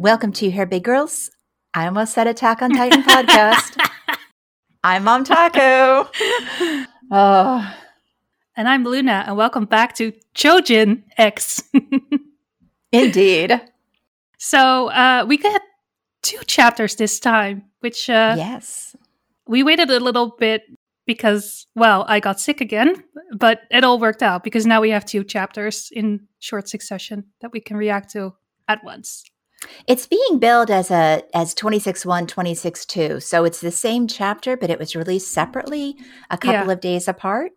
Welcome to Here Big Girls. I almost said Attack on Titan podcast. I'm Mom Taco. Oh, And I'm Luna, and welcome back to Chojin X. indeed. so uh, we got two chapters this time, which uh, yes. we waited a little bit because, well, I got sick again, but it all worked out because now we have two chapters in short succession that we can react to at once. It's being billed as a as 26-1, 26-2. So it's the same chapter, but it was released separately a couple Yeah. of days apart.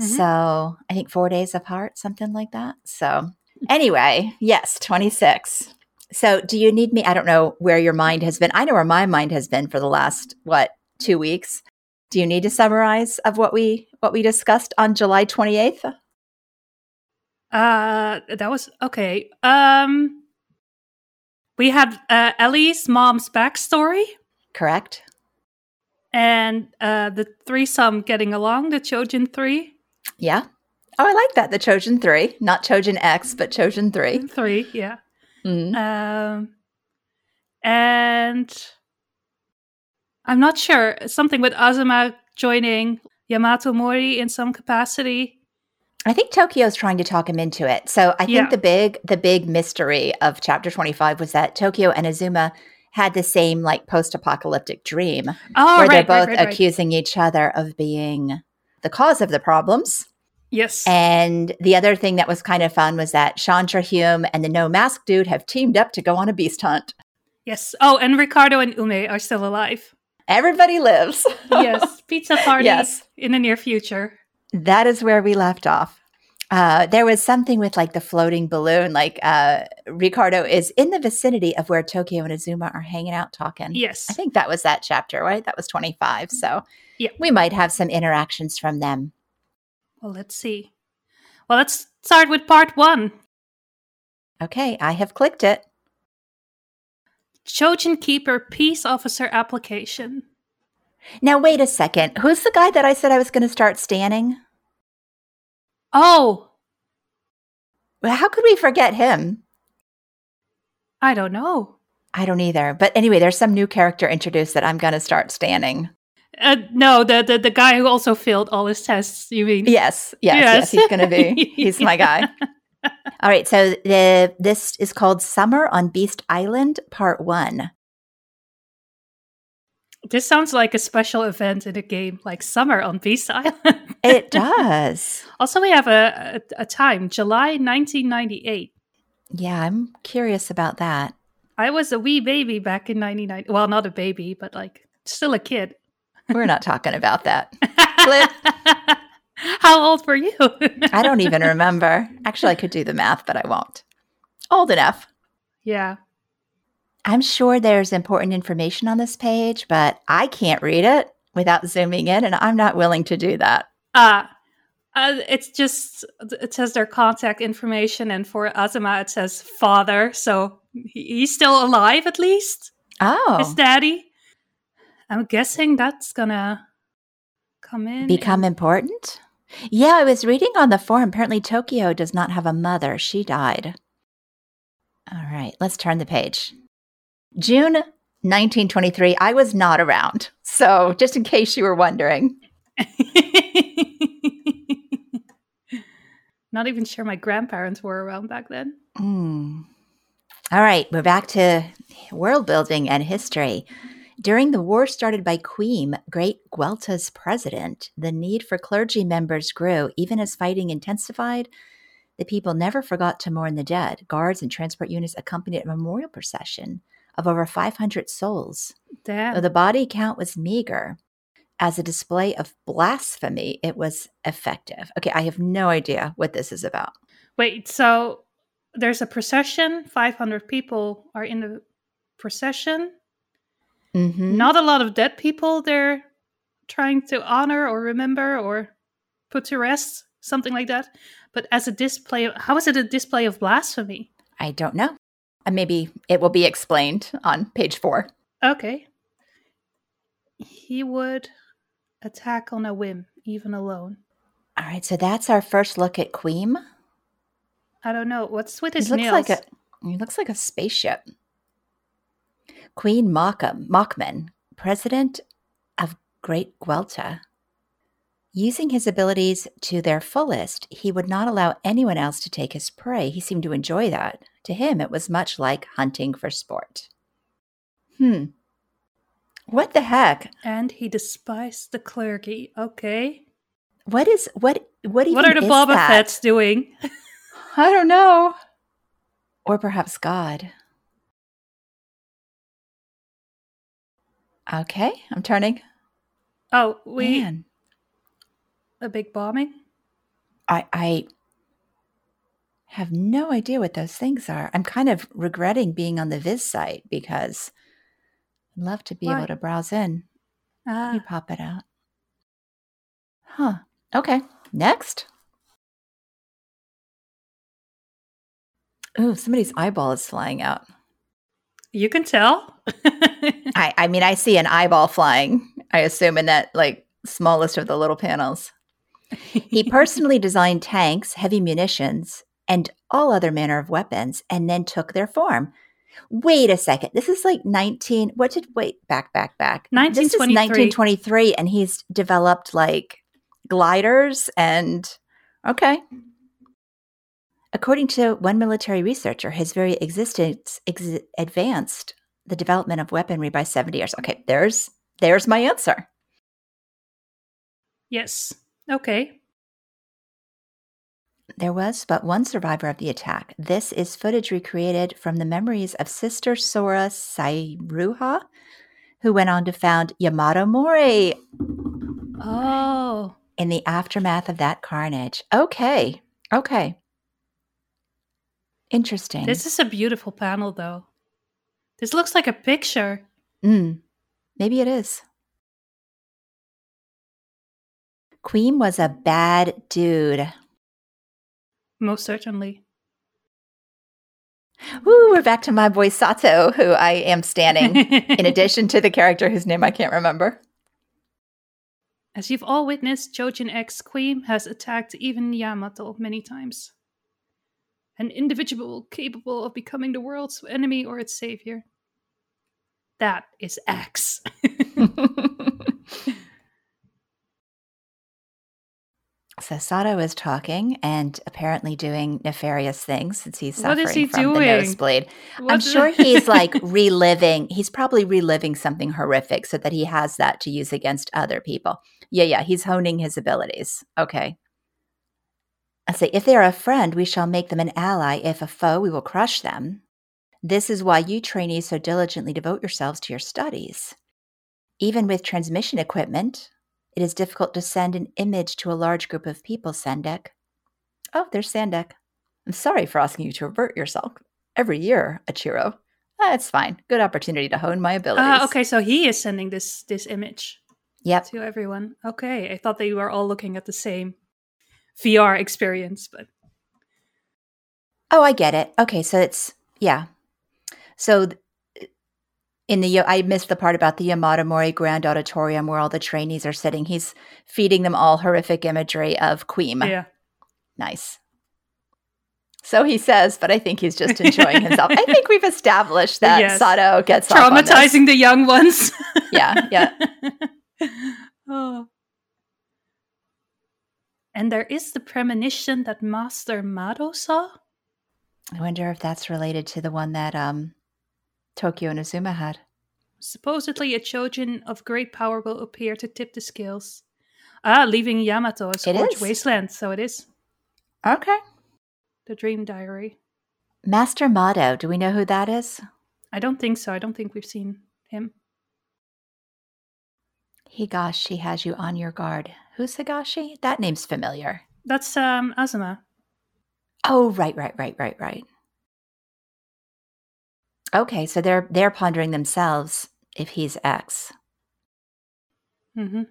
Mhm. So I think four days apart, something like that. So anyway, yes, 26. So do you need me? I don't know where your mind has been. I know where my mind has been for the last, what, two weeks. Do you need to summarize of what we what we discussed on July 28th? Uh, that was okay. Um, we had uh, Ellie's mom's backstory Correct? and uh, the threesome getting along, the Chojin three. Yeah. Oh, I like that. The Trojan 3, not Trojan X, but Trojan 3. Three, yeah. Mhm. Um, and I'm not sure something with Azuma joining Yamato Mori in some capacity. I think Tokyo's trying to talk him into it. So I think Yeah. the big the big mystery of chapter 25 was that Tokyo and Azuma had the same like post-apocalyptic dream Oh, where right, they're both right, right, accusing each other of being the cause of the problems. Yes, And the other thing that was kind of fun was that Chandra Hume and the no mask dude have teamed up to go on a beast hunt. yes. Oh, and Ricardo and Ume are still alive. Everybody lives. Yes, pizza party Yes. in the near future. That is where we left off. Uh, there was something with like the floating balloon, like uh, Ricardo is in the vicinity of where Tokyo and Azuma are hanging out talking. Yes, I think that was that chapter, right? That was 25. So Yeah. we might have some interactions from them. Well, let's see. Well, let's start with part one. Okay, I have clicked it. Chojin Keeper Peace Officer application. Now, wait a second. Who's the guy that I said I was going to start standing? Oh, Well, How could we forget him? I don't know. I don't either. But anyway, there's some new character introduced that I'm going to start standing. Uh, no, the, the the guy who also failed all his tests. You mean? Yes, yes, yes. Yes. he's going to be. He's my guy. All right, so the this is called Summer on Beast Island, Part One. This sounds like a special event in a game, like Summer on Beast Island. It does. also, we have a, a, a time, July 1998. yeah, I'm curious about that. I was a wee baby back in 99. Well, not a baby, but like still a kid. We're not talking about that. How old were you? I don't even remember. Actually, I could do the math, but I won't. Old enough. yeah. I'm sure there's important information on this page, but I can't read it without zooming in, and I'm not willing to do that. Uh, uh, it's just, it says their contact information, and for Azuma, it says father. So he's still alive at least. Oh, His daddy. I'm guessing that's gonna come in. become important? Yeah, I was reading on the forum. Apparently, Tokyo does not have a mother. She died. All right, let's turn the page. June 1923. I was not around. So, just in case you were wondering, Not even sure my grandparents were around back then. Mm. All right, we're back to world building and history. During the war started by Queem, Great Guelta's president, the need for clergy members grew. Even as fighting intensified, the people never forgot to mourn the dead. Guards and transport units accompanied a memorial procession of over 500 souls. Damn. Though the body count was meager, as a display of blasphemy, it was effective. Okay, I have no idea what this is about. Wait, so there's a procession, 500 people are in the procession. Mhm. Not a lot of dead people they're trying to honor or remember or put to rest, something like that. But as a display, of, how is it a display of blasphemy? I don't know. Maybe it will be explained on page four. Okay. He would attack on a whim, even alone. All right, so that's our first look at Queem. I don't know. What's with It his looks nails? like a it looks like a spaceship. Queem Mocham, Mochman, president of Great Guelta. Using his abilities to their fullest, he would not allow anyone else to take his prey. He seemed to enjoy that. To him, it was much like hunting for sport. Hmm. What the heck? And he despised the clergy. Okay. What is what? What even What are the Boba that? Fett's doing? I don't know. Or perhaps God. Okay, I'm turning. Oh, we Man, a big bombing. I I have no idea what those things are. I'm kind of regretting being on the Viz site because I'd love to be Why? able to browse in. Ah, pop it out. Huh. Okay. Next. Oh, somebody's eyeball is flying out. you can tell. I, I mean, I see an eyeball flying, I assume, in that like smallest of the little panels. He personally designed tanks, heavy munitions, and all other manner of weapons, and then took their form. Wait a second. This is like 19. What did, wait, back, back, back. This is 1923. 1923, and he's developed like gliders and, okay. According to one military researcher, his very existence ex- advanced the development of weaponry by 70 years. Okay, there's there's my answer. yes. Okay. There was but one survivor of the attack. This is footage recreated from the memories of Sister Sora Sairuha, who went on to found Yamato Mori Oh, in the aftermath of that carnage. Okay, okay. Interesting. this is a beautiful panel, though. This looks like a picture. Mm, maybe it is. Queem was a bad dude. Most certainly. Woo, we're back to my boy Sato, who I am standing, in addition to the character whose name I can't remember. As you've all witnessed, Chojin X Queem has attacked even Yamato many times. An individual capable of becoming the world's enemy or its savior. That is X. so Sato is talking and apparently doing nefarious things since he's suffering is he from the doing? nosebleed. I'm What- sure he's like reliving. He's probably reliving something horrific so that he has that to use against other people. Yeah, yeah, he's honing his abilities. Okay. I say, if they are a friend, we shall make them an ally. If a foe, we will crush them. This is why you trainees so diligently devote yourselves to your studies. Even with transmission equipment, it is difficult to send an image to a large group of people, Sandek. Oh, there's Sandek. I'm sorry for asking you to avert yourself every year, Achiro. That's fine. Good opportunity to hone my abilities. Ah, okay, so he is sending this this image Yep. to everyone. Okay, I thought they were all looking at the same VR experience, but Oh, I get it. Okay, so it's yeah. So in the I missed the part about the Yamato Mori Grand Auditorium where all the trainees are sitting. He's feeding them all horrific imagery of Queem. yeah. Nice. So he says, but I think he's just enjoying himself. I think we've established that Yes. Sato gets off on this. Traumatizing the young ones. Yeah, yeah. oh. And there is the premonition that Master Mado saw. I wonder if that's related to the one that um Tokyo and Azuma had. Supposedly, a Chojin of great power will appear to tip the scales. Ah, leaving Yamato a scorched wasteland. So it is Okay. the Dream Diary. Master Mado, do we know who that is? I don't think so. I don't think we've seen him. Higashi has you on your guard. Who's Higashi? That name's familiar. That's um Azuma. Oh, right, right, right, right, right. Okay, so they're they're pondering themselves if he's X. hmm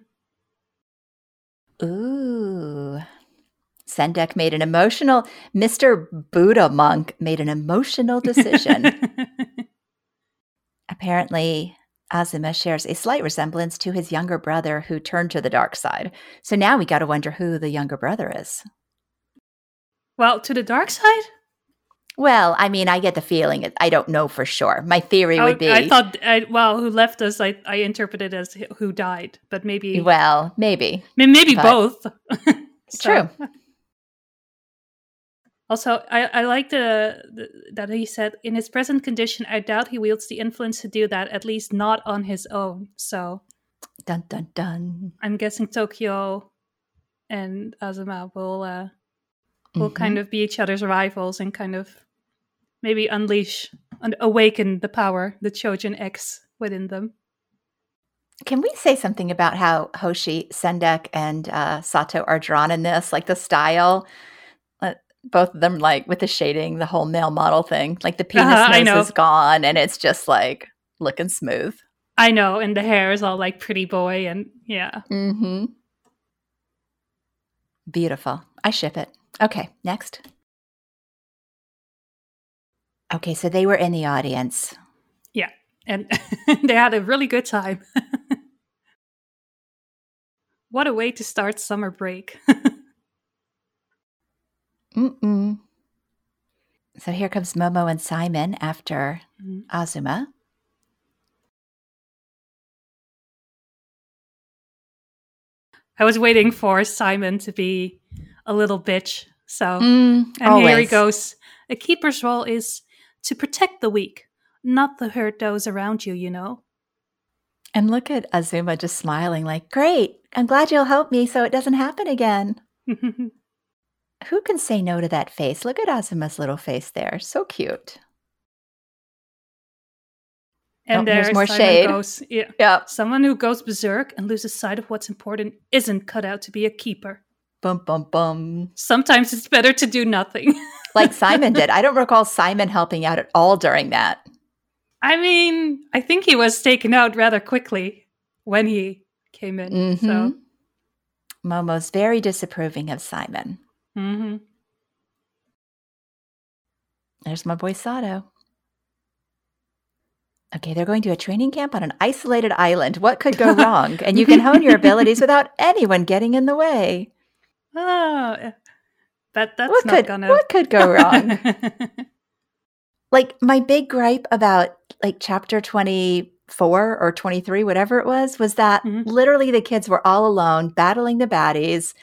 Ooh. Sandek made an emotional Mr. Buddha monk made an emotional decision. Apparently, Azuma shares a slight resemblance to his younger brother who turned to the dark side. So now we got to wonder who the younger brother is. well, to the dark side. Well, I mean, I get the feeling. I don't know for sure. My theory Oh, would be. I thought, I, well, who left us? I, I interpreted as who died, but maybe, well, maybe. may- maybe but- both. True. Also, I, I like the, the that he said in his present condition, I doubt he wields the influence to do that, at least not on his own. So Dun dun dun. I'm guessing Tokyo and Azuma will uh, will Mhm. kind of be each other's rivals and kind of maybe unleash and awaken the power, the Chojin X within them. Can we say something about how Hoshi, Sandek, and uh, Sato are drawn in this? Like the style, uh, both of them, like with the shading, the whole male model thing. Like the penis Uh-huh, nose is gone, and it's just like looking smooth. I know, and the hair is all like pretty boy, and yeah. Mm-hmm. Beautiful. I ship it. Okay, next. Okay, so they were in the audience. Yeah, and they had a really good time. what a way to start summer break. Mm-mm. So here comes Momo and Simon after Mhm. Azuma. I was waiting for Simon to be a little bitch. So, Mm, and here he goes. A keeper's role is to protect the weak, not to hurt those around you, you know? And look at Azuma just smiling, like, great, I'm glad you'll help me so it doesn't happen again. Who can say no to that face? Look at Azuma's little face there. So cute. and Oh, there's more shade. goes. Yeah. Yep. Someone who goes berserk and loses sight of what's important isn't cut out to be a keeper. Bum, bum, bum. Sometimes it's better to do nothing. Like Simon did. I don't recall Simon helping out at all during that. I mean, I think he was taken out rather quickly when he came in. So, Mhm. Momo's very disapproving of Simon. hmm There's my boy Sato. Okay, they're going to a training camp on an isolated island. What could go wrong? And you can hone your abilities without anyone getting in the way. Oh, that that's what not could gonna. what could go wrong? like my big gripe about like chapter 24 or 23 whatever it was was that Mhm. literally the kids were all alone battling the baddies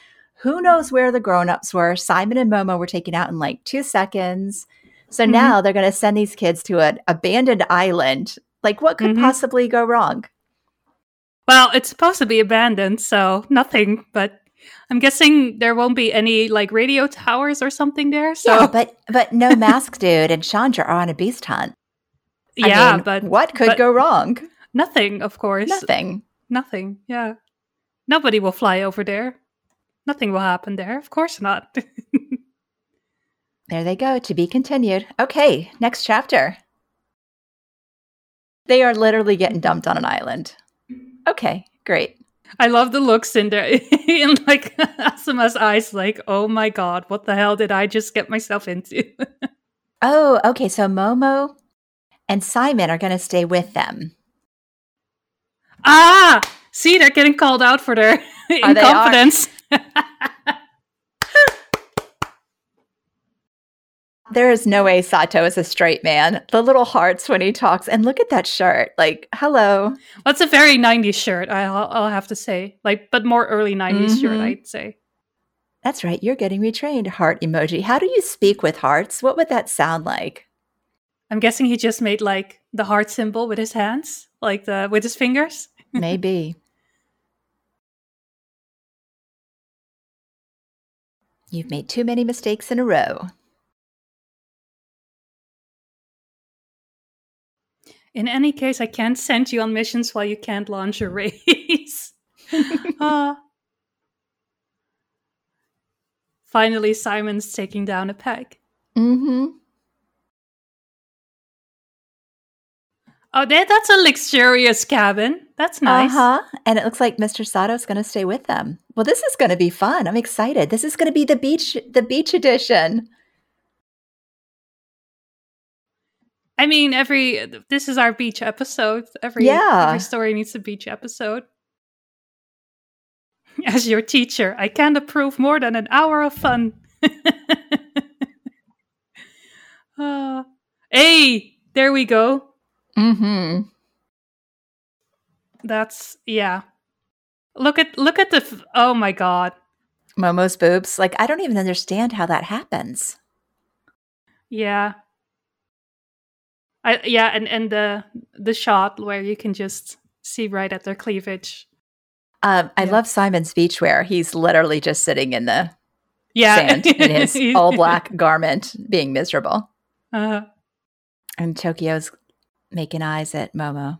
who knows where the grown-ups were simon and momo were taken out in like two seconds so Mhm. now they're going to send these kids to an abandoned island like what could Mhm. possibly go wrong well, it's supposed to be abandoned, so nothing. But I'm guessing there won't be any like radio towers or something there. So yeah but but no mask dude and chandra are on a beast hunt I yeah, mean, but what could but- go wrong nothing, of course. nothing Nothing. Yeah, nobody will fly over there. Nothing will happen there. Of course not. There they go, to be continued. Okay, next chapter. They are literally getting dumped on an island. Okay, great. I love the looks in there, in like Azuma's eyes. Like, oh my god, what the hell did I just get myself into? Oh, okay, so Momo and Simon are going to stay with them. ah, see, they're getting called out for their are. incompetence. There is no way Sato is a straight man. The little hearts when he talks, and look at that shirt. Like, hello. That's a very 90s shirt, I'll, I'll have to say. Like, but more early 90s shirt, Mhm. I'd say. That's right, you're getting retrained. Heart emoji. How do you speak with hearts? What would that sound like? I'm guessing he just made like the heart symbol with his hands, like the with his fingers. Maybe. You've made too many mistakes in a row. In any case, I can't send you on missions while you can't launch a race. Ah. Finally, Simon's taking down a peg. Mm-hmm. Oh, that, that's a luxurious cabin. That's nice. Uh-huh. And it looks like Mr. Sato's going to stay with them. Well, this is going to be fun. I'm excited. This is going to be the beach the beach edition. I mean, every this is our beach episode. Every Yeah. every story needs a beach episode. As your teacher, I can't approve more than an hour of fun. Uh, hey, there we go. Mm-hmm. That's yeah. Look at look at the. f- Oh my god. Momo's boobs. Like, I don't even understand how that happens. Yeah. I yeah, and and the the shot where you can just see right at their cleavage. Um, I Yeah. love Simon's beachwear. He's literally just sitting in the Yeah, sand in his all black garment, being miserable. Uh, And Tokyo's making eyes at Momo.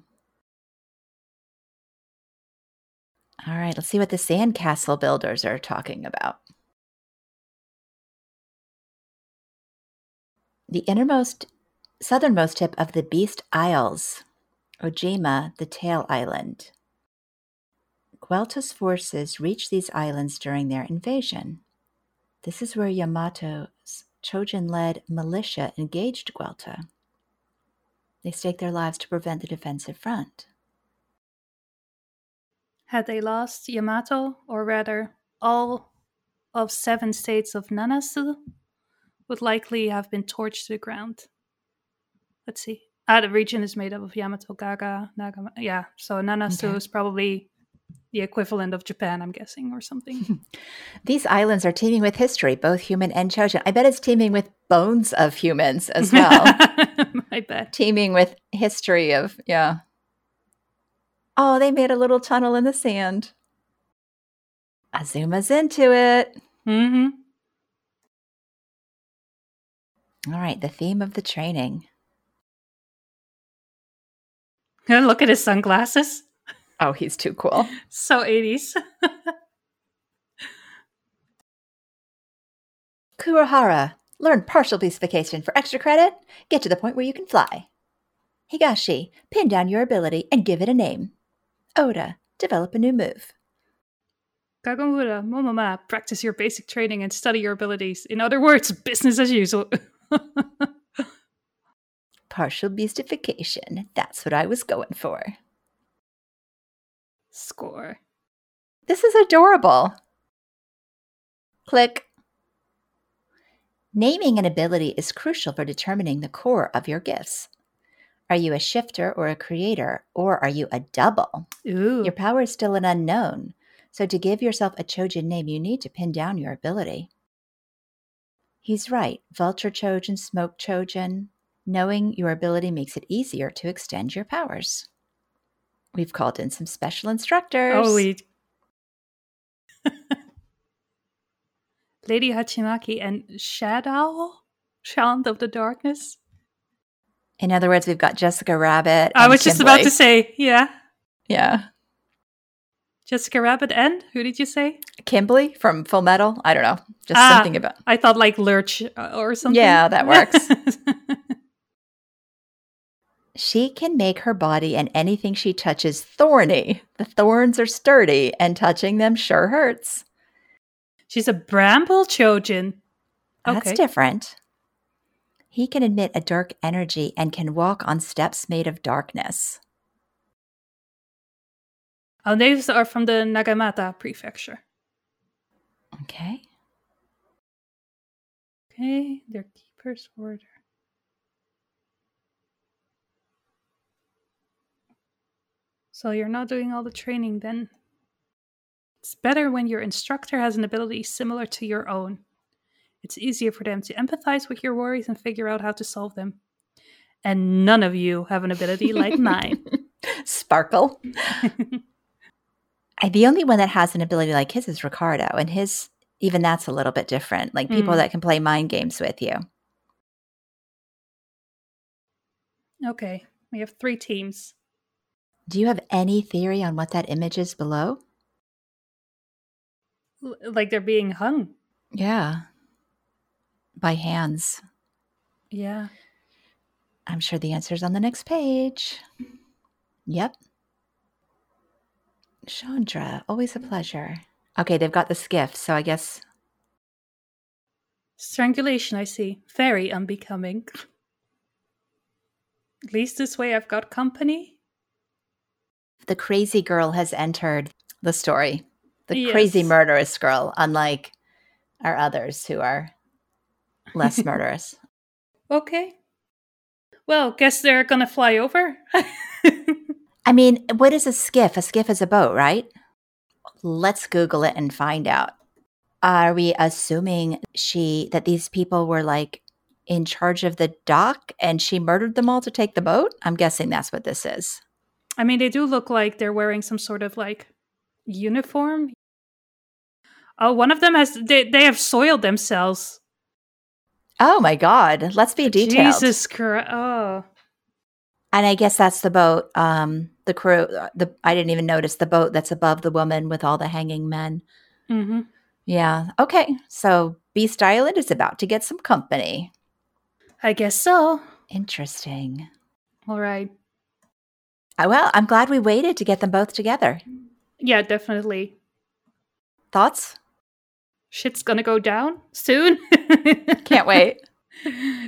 All right, let's see what the sandcastle builders are talking about. The innermost, southernmost tip of the Beast Isles, Ojima, the Tail Island. Guelta's forces reached these islands during their invasion. This is where Yamato's Chojin led militia engaged Guelta. They staked their lives to prevent the defensive front. had they lost Yamato, or rather, all of seven states of Nanasu, would likely have been torched to the ground. Let's see. Ah, the region is made up of Yamato, Gaga, Nagama. Yeah, so Nanasu Okay. is probably the equivalent of Japan, I'm guessing, or something. These islands are teeming with history, both human and Chojin. I bet it's teeming with bones of humans as well. I bet. teeming with history of, yeah. Oh, they made a little tunnel in the sand. Azuma's into it. hmm All right, the theme of the training. Look at his sunglasses. Oh, he's too cool. So 80s. Kurohara, learn partial beastification for extra credit. Get to the point where you can fly. Higashi, pin down your ability and give it a name. Oda, develop a new move. Kagomura, Momoma, practice your basic training and study your abilities. In other words, business as usual. Partial beastification. That's what I was going for. Score. This is adorable. Click. Naming an ability is crucial for determining the core of your gifts. Are you a shifter or a creator, or are you a double? Ooh. Your power is still an unknown, so to give yourself a Chojin name, you need to pin down your ability. He's right. Vulture Chojin, Smoke Chojin. Knowing your ability makes it easier to extend your powers. We've called in some special instructors. Oh, we. Lady Hachimaki and Shadow? Chant of the Darkness? In other words, we've got Jessica Rabbit. I was just about to say, yeah. Yeah. Jessica Rabbit and? Who did you say? Kimberly from Full Metal. I don't know. Just Ah. something about. I thought like Lurch uh, or something. Yeah, that works. She can make her body and anything she touches thorny. The thorns are sturdy, and touching them sure hurts. She's a bramble Chojin. Okay. That's different. He can emit a dark energy and can walk on steps made of darkness. Our these are from the Nagamata prefecture. Okay. Okay, their keeper's order. So you're not doing all the training then. It's better when your instructor has an ability similar to your own. It's easier for them to empathize with your worries and figure out how to solve them. And none of you have an ability like mine. Sparkle. I, the only one that has an ability like his is Ricardo, and his even that's a little bit different. Like people Mm. that can play mind games with you. Okay, we have three teams. Do you have any theory on what that image is below? Like they're being hung. Yeah. By hands. Yeah. I'm sure the answer's on the next page. Yep. Chandra, always a pleasure. Okay, they've got the skiff, so I guess Strangulation, I see. Very unbecoming. At least this way I've got company. The crazy girl has entered the story. The crazy murderous girl, unlike our others who are less murderous. Okay. Well, guess they're gonna fly over. I mean, what is a skiff? A skiff is a boat, right? Let's Google it and find out. Are we assuming she that these people were like in charge of the dock and she murdered them all to take the boat? I'm guessing that's what this is. I mean, they do look like they're wearing some sort of like uniform. Oh, one of them has they they have soiled themselves. Oh my god, let's be detailed. Jesus Christ! Oh, And I guess that's the boat. Um, the crew. The I didn't even notice the boat that's above the woman with all the hanging men. hmm Yeah. Okay. So Beast Island is about to get some company. I guess so. Interesting. All right. Well, I'm glad we waited to get them both together. Yeah, definitely. Thoughts? Shit's gonna go down soon. Can't wait.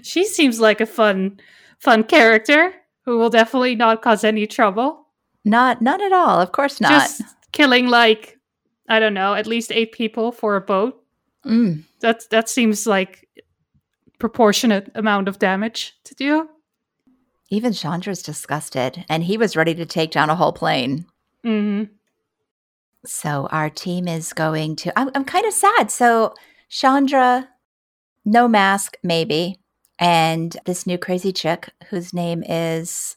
she seems like a fun, fun character who will definitely not cause any trouble. Not, not at all. Of course not. Just killing like I don't know, at least eight people for a boat. Mm. That that seems like proportionate amount of damage to do. Even Chandra's disgusted, and he was ready to take down a whole plane. hmm So our team is going to. I'm, I'm kind of sad. So Chandra, no mask, maybe, and this new crazy chick whose name is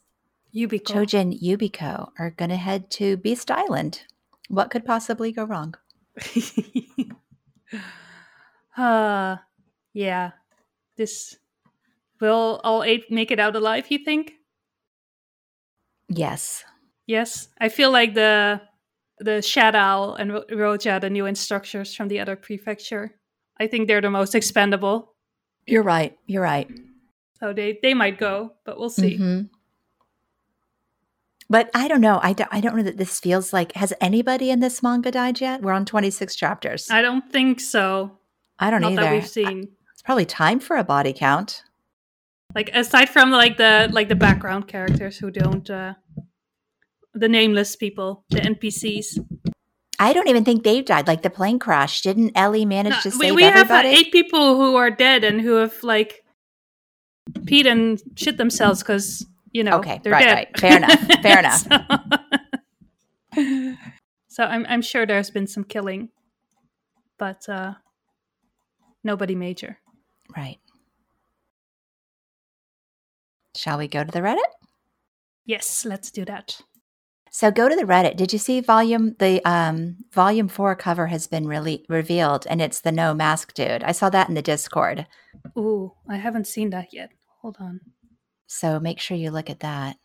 Yubiko. Chojin Yubiko are going to head to Beast Island. What could possibly go wrong? uh yeah. This will all eight make it out alive, you think? Yes. Yes. I feel like the the Shadow and Ro- Roja, the new instructors from the other prefecture. I think they're the most expendable. You're right. You're right. So they they might go, but we'll see. Mhm. But I don't know. I, do, I don't know that this feels like. Has anybody in this manga died yet? We're on 26 chapters. I, I don't think so. I don't Not either. that we've seen. It's probably time for a body count. Like aside from like the like the background characters who don't uh the nameless people the npcs I don't even think they've died. Like the plane crash. Didn't Ellie manage to No, we, save we have uh, everybody? eight people who are dead and who have like peed and shit themselves because you know Okay, they're right, dead right. Fair enough, fair enough. so, so I'm, I'm sure there's been some killing but uh nobody major Right. Shall we go to the Reddit? yes let's do that So go to the Reddit. Did you see volume the um volume 4 cover has been really revealed and it's the no mask dude. I saw that in the Discord. ooh i haven't seen that yet hold on So make sure you look at that.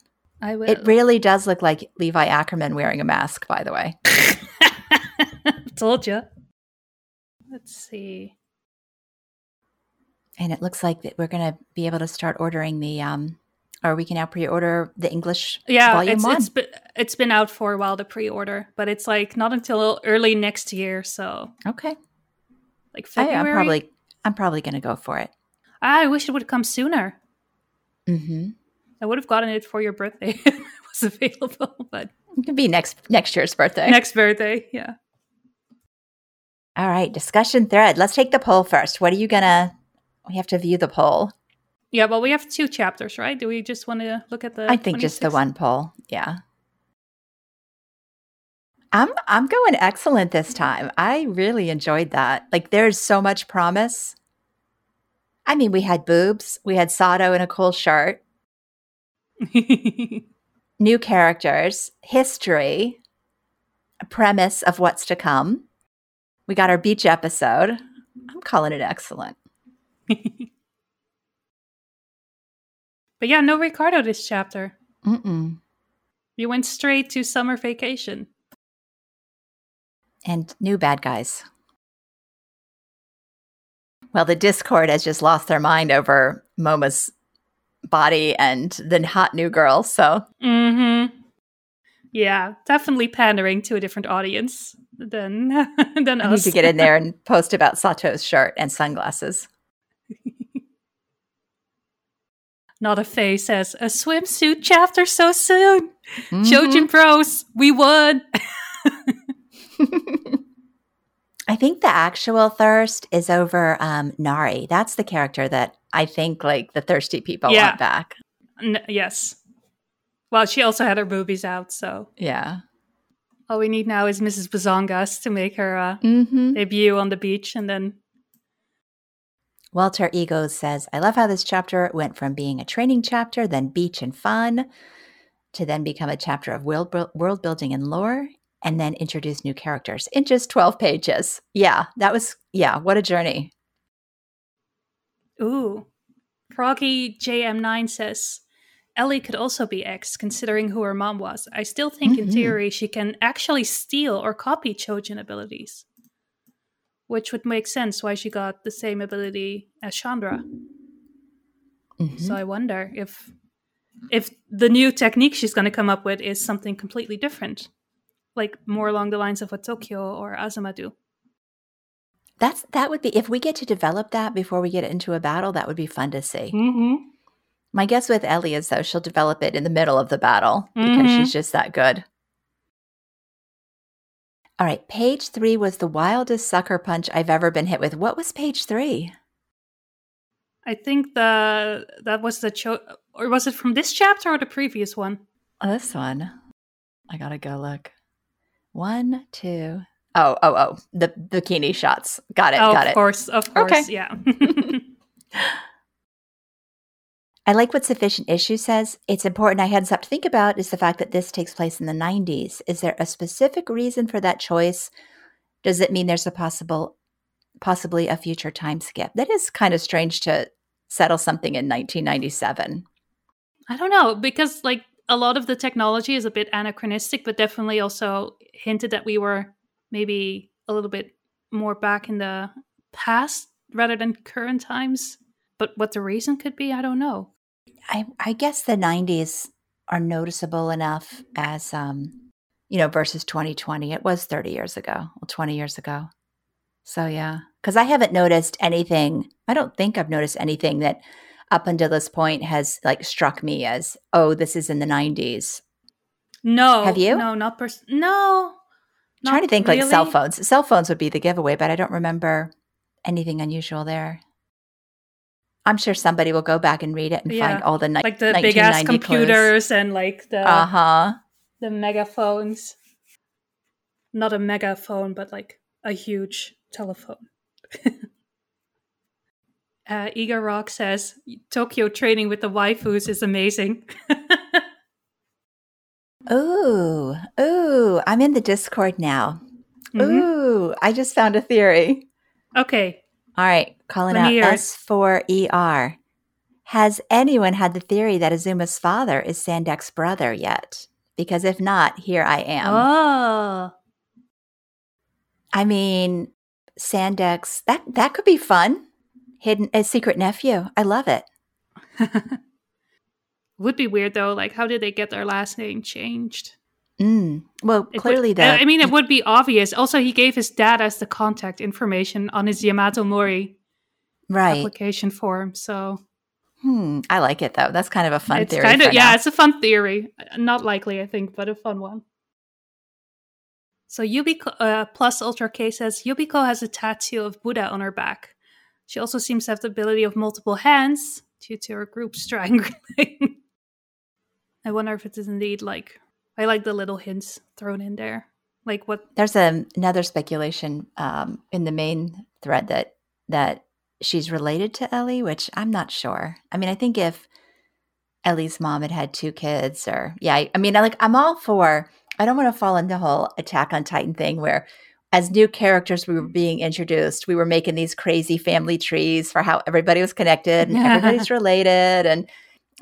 i will It really does look like Levi Ackerman wearing a mask, by the way. Told you. Let's see. And it looks like that we're going to be able to start ordering the um or we can now pre-order the English Yeah, volume it's 1. it's been, it's been out for a while the pre-order, but it's like not until early next year, so okay. like I, February. I'm probably I'm probably going to go for it. I wish it would come sooner. mm-hmm I would have gotten it for your birthday if it was available, but It could be next next year's birthday. next birthday, yeah. All right, discussion thread. Let's take the poll first. What are you gonna? We have to view the poll. Yeah, well, we have two chapters, right? Do we just want to look at the? I think just the one poll. Yeah. I'm I'm going excellent this time. I really enjoyed that. Like there's so much promise. I mean, we had boobs, we had Sato in a cool shirt, new characters, history, a premise of what's to come. We got our beach episode. I'm calling it excellent. but yeah, no Ricardo this chapter. Mm-mm. You went straight to summer vacation. and new bad guys. Well, the Discord has just lost their mind over Moma's body and the hot new girl. So, Mm-hmm. Yeah, definitely pandering to a different audience than than I need us. to get in there and post about Sato's shirt and sunglasses. Not a face says a swimsuit chapter so soon. Mhm. Chojin Bros, we won. I think the actual thirst is over um, Nari. That's the character that I think like the thirsty people Yeah. want back. N- yes. Well, she also had her boobies out, so Yeah. all we need now is Mrs. Bazongas to make her uh, Mm-hmm. debut on the beach, and then Walter Egos says, I love how this chapter went from being a training chapter, then beach and fun, to then become a chapter of world, world building and lore, and then introduce new characters in just 12 pages. Yeah, that was, yeah, what a journey. ooh, Froggy JM9 says Ellie could also be X, considering who her mom was. I still think, in Mhm. theory, she can actually steal or copy Chojin abilities, which would make sense why she got the same ability as Chandra. Mhm. So I wonder if if the new technique she's going to come up with is something completely different, like more along the lines of what Tokyo or Azuma do. That's that would be if we get to develop that before we get into a battle, that would be fun to see. Mm-hmm. My guess with Ellie is though she'll develop it in the middle of the battle because Mhm. she's just that good. All right, page three was the wildest sucker punch I've ever been hit with. What was page three? I think the that was the cho- or was it from this chapter or the previous one? Oh, this one. I gotta go look. One, two. Oh, oh, oh. The bikini shots. Got it. oh, got of it. Of course, of course, Okay. yeah. I like what Sufficient Issue says. It's important I had something to think about is the fact that this takes place in the 90s. Is there a specific reason for that choice? Does it mean there's a possible, possibly a future time skip? That is kind of strange to settle something in 1997. I don't know because like a lot of the technology is a bit anachronistic, but definitely also hinted that we were maybe a little bit more back in the past rather than current times. But what the reason could be, I don't know. I, I guess the 90s are noticeable enough as, um, you know, versus 2020. It was 30 years ago, well, 20 years ago. So, yeah, because I haven't noticed anything. I don't think I've noticed anything that up until this point has like struck me as, oh, this is in the 90s. No, Have you? No, not pers- No, I'm trying to think like cell phones. Cell phones would be the giveaway, but I don't remember anything unusual there. I'm sure somebody will go back and read it and find all the ni- like the big ass 1990 clues. computers and like the Uh huh. the megaphones. Not a megaphone, but like a huge telephone. uh, Eager Rock says Tokyo training with the waifus is amazing. Ooh, ooh, I'm in the Discord now. Mhm. Ooh, I just found a theory. Okay. All right, calling out me hear it. S4ER. Has anyone had the theory that Azuma's father is Sandek's brother yet? Because if not, here I am. Oh. I mean, Sandek's that that could be fun. Hidden a secret nephew. I love it. Would be weird though. Like, how did they get their last name changed? Mm. Well, It would- clearly the I mean, it would be obvious. Also, he gave his dad as the contact information on his Yamato Mori right. application form. So Hmm. I like it though. That's kind of a fun it's theory. kind of yeah, now. it's a fun theory. Not likely, I think, but a fun one. So Yubiko uh, plus Ultra K says Yubiko has a tattoo of Buddha on her back. She also seems to have the ability of multiple hands due to her group strangling. I wonder if it is indeed like I like the little hints thrown in there, like what There's a, another speculation um, in the main thread that that she's related to Ellie, which I'm not sure. I mean, I think if Ellie's mom had had two kids, or yeah, I, I mean, I like I'm all for. I don't want to fall into the whole Attack on Titan thing where, as new characters, we were being introduced. We were making these crazy family trees for how everybody was connected and everybody's related. And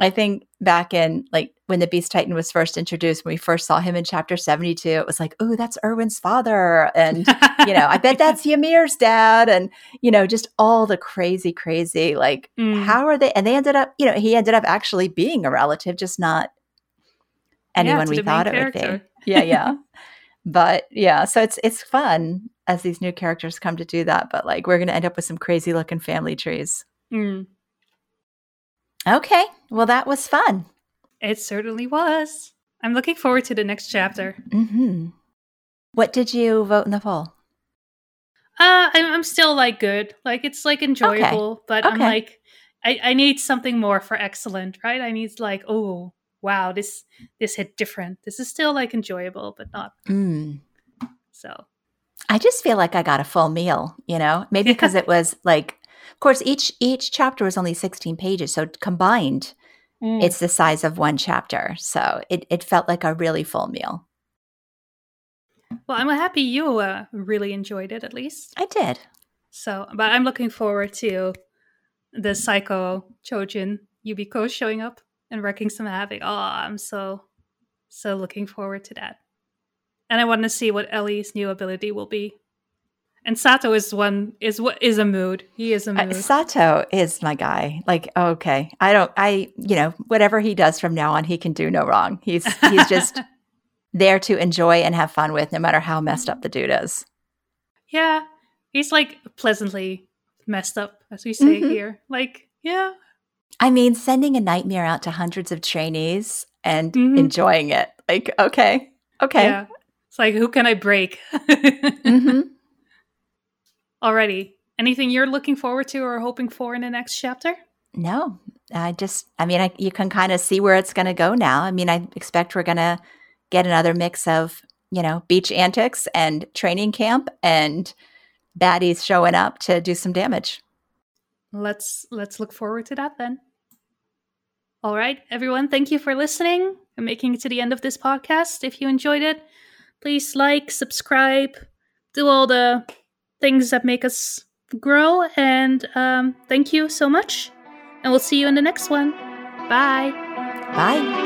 I think back in like when the Beast Titan was first introduced, when we first saw him in chapter 72, it was like, oh, that's Erwin's father. And, you know, I bet that's Ymir's dad. And, you know, just all the crazy, crazy, like, Mm. how are they? And they ended up, you know, he ended up actually being a relative, just not anyone to we thought it would be. Yeah, yeah. but yeah, so it's it's fun as these new characters come to do that. But like we're gonna end up with some crazy looking family trees. Mm. Okay. Well that was fun. It certainly was. I'm looking forward to the next chapter. hmm What did you vote in the poll? Uh, I'm, I'm still like good. Like it's like enjoyable, but I'm like, I, I need something more for excellent, right? I need like, oh wow, this this hit different. This is still like enjoyable, but not Mm. so. I just feel like I got a full meal, you know, maybe because it was like, of course, each each chapter was only 16 pages, so combined, Mm. it's the size of one chapter. So it it felt like a really full meal. well, I'm happy you uh, really enjoyed it at least. I did. So, but I'm looking forward to the Psycho Chojin Yubiko showing up and wrecking some havoc. Oh, I'm so so looking forward to that. And I want to see what Ellie's new ability will be. And Sato is one is what is a mood. He is a Uh, mood. Sato is my guy. Like, okay, I don't, I, you know, whatever he does from now on, he can do no wrong. He's he's just there to enjoy and have fun with, no matter how messed up the dude is. yeah, he's like pleasantly messed up, as we say Mhm. here. Like, yeah, I mean, sending a nightmare out to hundreds of trainees and Mhm. enjoying it. Like, okay, okay, yeah. It's like, who can I break? hmm Alrighty. Anything you're looking forward to or hoping for in the next chapter? No, I just, I mean, I, you can kind of see where it's going to go now. I mean, I expect we're going to get another mix of, you know, beach antics and training camp and baddies showing up to do some damage. Let's let's look forward to that then. All right, everyone, thank you for listening and making it to the end of this podcast. If you enjoyed it, please like, subscribe, do all the things that make us grow. And um, thank you so much. And we'll see you in the next one. Bye. Bye.